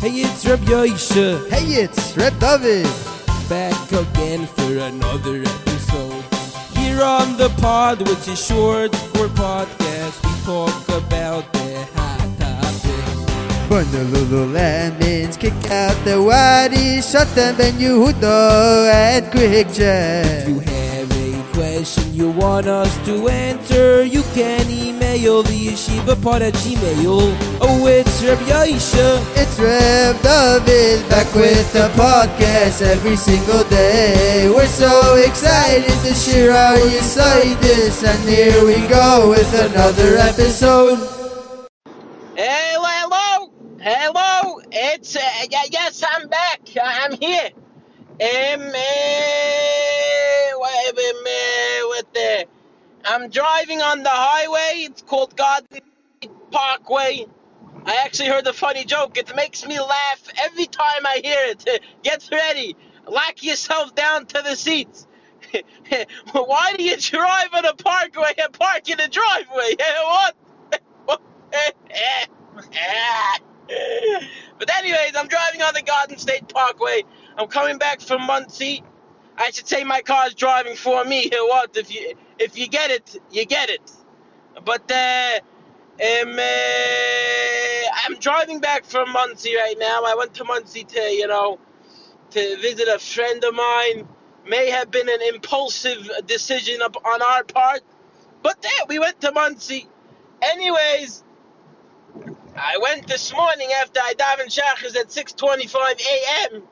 Hey, it's Reb Yosha. Hey, it's Reb David. Back again for another episode. Here on the pod, which is short for podcast, we talk about the hot topics. Burn the Lululemons, kick out the waddies, shut them Ben Yehuda and Quick If question you want us to answer, you can email the yeshiva pod at gmail. Oh, it's Reb Yosha. It's Reb David back with the podcast every single day. We're so excited to share our this, and here we go with another episode. Hello, hello, hello. It's uh, y- yes, I'm back. I'm here. Um, uh, I'm driving on the highway. It's called Garden Parkway. I actually heard a funny joke. It makes me laugh every time I hear it. Get ready. Lock yourself down to the seats. Why do you drive on a parkway and park in a driveway? what? but anyways, I'm driving on the Garden State Parkway. I'm coming back from Monsey. I should say my car's driving for me. What if you if you get it, you get it. But uh, um, uh, I'm driving back from Monsey right now. I went to Monsey to you know to visit a friend of mine. May have been an impulsive decision on our part, but there we went to Monsey. Anyways, I went this morning after I davened shachas at 6:25 a.m.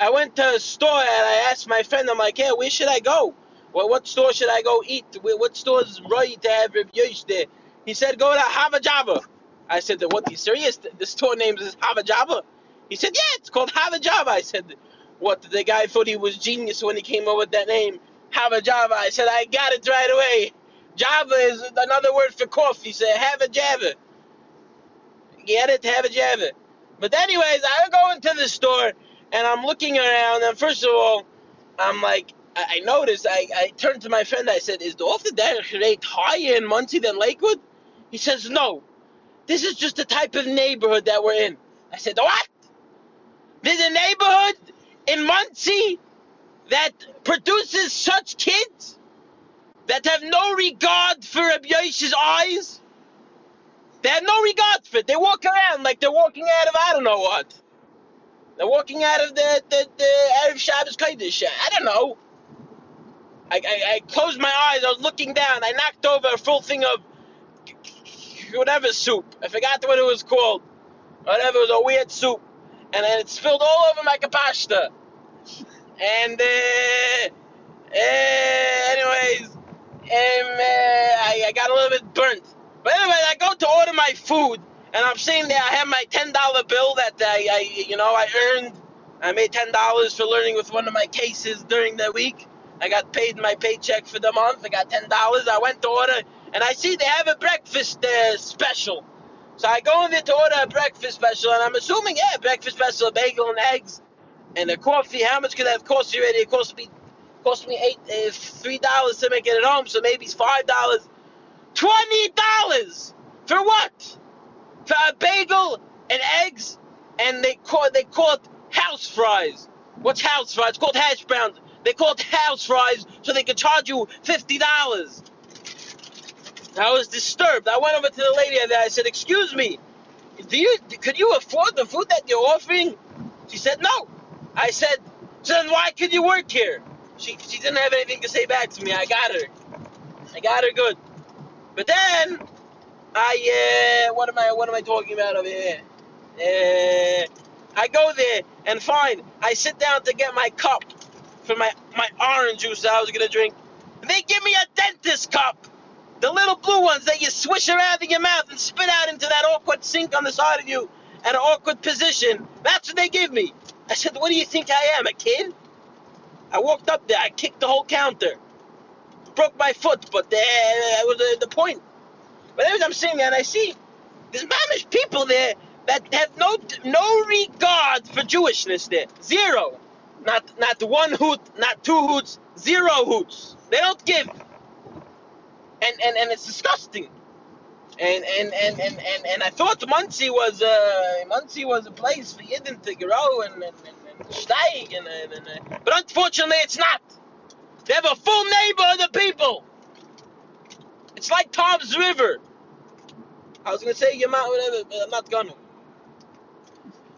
I went to a store and I asked my friend, I'm like, "Hey, where should I go? Well, what store should I go eat? What store is right to have Reb Yosh there?" He said, "Go to Hava Java." I said, "What? Are you serious? The- store name is Hava Java?" He said, "Yeah, it's called Hava Java." I said, "What?" The guy thought he was genius when he came up with that name, Hava Java. I said, "I got it right away." Java is another word for coffee. So have a Java. Get it? Have a Java. But anyways, I go into the store and I'm looking around, and first of all, I'm like, I, I noticed. I, I turned to my friend. I said, "Is the off the derech rate higher in Monsey than Lakewood?" He says, "No. This is just the type of neighborhood that we're in." I said, "What? There's a neighborhood in Monsey that produces such kids that have no regard for Rabbi Yosh's eyes. They have no regard for it. They walk around like they're walking out of I don't know what." They're walking out of the the, the of Shabbos Kodesh. I don't know. I, I, I closed my eyes. I was looking down. I knocked over a full thing of whatever soup. I forgot what it was called. Whatever it was a weird soup, and it spilled all over my kapashta. And uh, uh, anyways, um, uh, I, I got a little bit burnt. But anyway, I go to order my food, and I'm sitting there. I have my ten dollar bill that I, I, you know, I earned. I made ten dollars for learning with one of my cases during the week. I got paid my paycheck for the month. I got ten dollars. I went to order, and I see they have a breakfast uh, special. So I go in there to order a breakfast special, and I'm assuming, yeah, breakfast special, a bagel and eggs, and a coffee. How much could that cost you? Already, it cost me, cost me eight, uh, three dollars to make it at home. So maybe it's five dollars. Twenty dollars for what? For a bagel and eggs, and they call they call it house fries. What's house fries? It's called hash browns. They call it house fries so they can charge you fifty dollars. I was disturbed. I went over to the lady and I said, "Excuse me, do you could you afford the food that you're offering?" She said, "No." I said, "So then why could you work here?" She she didn't have anything to say back to me. I got her. I got her good. But then I uh, what am I what am I talking about over here? Uh, I go there and fine. I sit down to get my cup for my my orange juice that I was gonna drink. They give me a dentist cup, the little blue ones that you swish around in your mouth and spit out into that awkward sink on the side of you at an awkward position. That's what they give me. I said, "What do you think I am, a kid?" I walked up there. I kicked the whole counter. Broke my foot, but uh, that was the point. But anyways, I'm sitting there and I see there's mamish people there that have no no regard for Jewishness there. Zero. Not not one hoot, not two hoots, zero hoots. They don't give. And and, and it's disgusting. And and, and, and, and, and I thought Monsey was uh, Monsey was a place for Yidden to grow and and, and, and and, and, and, but unfortunately it's not. They have a full neighbor of the people. It's like Toms River. I was gonna say mouth, whatever, but I'm not gonna.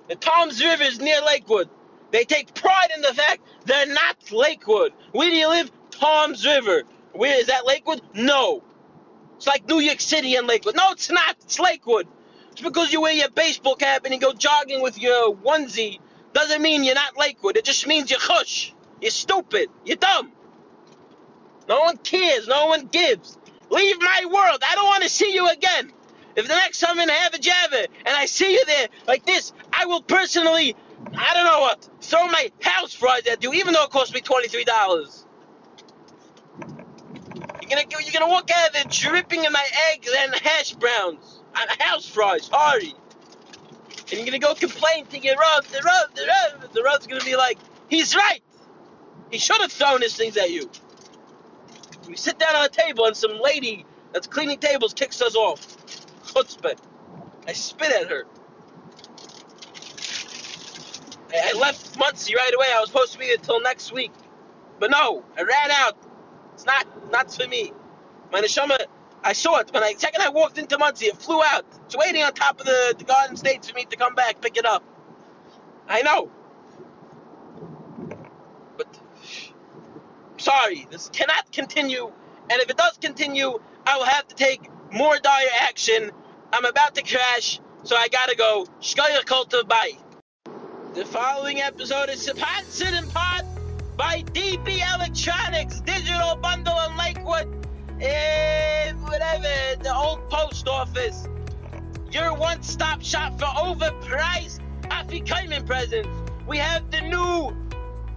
The Toms River is near Lakewood. They take pride in the fact they're not Lakewood. Where do you live? Toms River. Where is that Lakewood? No. It's like New York City and Lakewood. No, it's not. It's Lakewood. Just because you wear your baseball cap and you go jogging with your onesie doesn't mean you're not Lakewood. It just means you're chush. You're stupid. You're dumb. No one cares. No one gives. Leave my world. I don't want to see you again. If the next time I'm in Hava Java and I see you there like this, I will personally, I don't know what, throw my house fries at you, even though it cost me $23. You're gonna, you're gonna walk out of there dripping in my eggs and hash browns and house fries, sorry. And you're gonna go complain to your Rav, the Rav, the Rav. The Rav's gonna be like, he's right. He should have thrown his things at you. We sit down on a table and some lady that's cleaning tables kicks us off. Chutzpah. I spit at her. I, left Monsey right away. I was supposed to be there next week. But no, I ran out. It's not not for me. My neshama, I saw it when I second I walked into Monsey. It flew out. It's waiting on top of the, the Garden States for me to come back, pick it up. I know. But sorry, this cannot continue. And if it does continue, I will have to take more dire action. I'm about to crash, so I gotta go. Shkoyer Kulta, bye. The following episode is sponsored in part by DB Electronics, Digital Bundle in Lakewood, and whatever, the old post office. Your one-stop shop for overpriced Afikoman presents. We have the new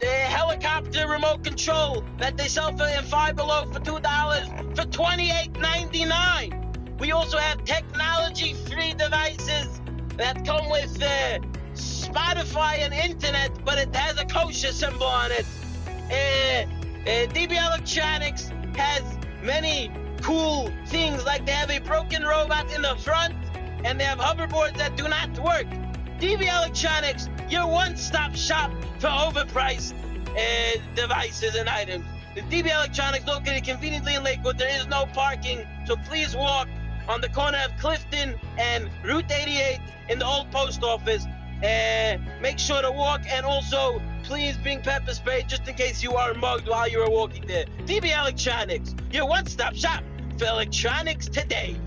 the helicopter remote control that they sell for in Five Below for two dollars for twenty-eight ninety-nine. We also have technology-free devices that come with uh, Spotify and internet, but it has a kosher symbol on it. Uh, uh, DB Electronics has many cool things, like they have a broken robot in the front, and they have hoverboards that do not work. DB Electronics, your one-stop shop for overpriced uh, devices and items. The DB Electronics located conveniently in Lakewood. There is no parking, so please walk on the corner of Clifton and Route 88 in the old post office. And make sure to walk and also please bring pepper spray just in case you are mugged while you are walking there. DB Electronics, your one-stop shop for electronics today.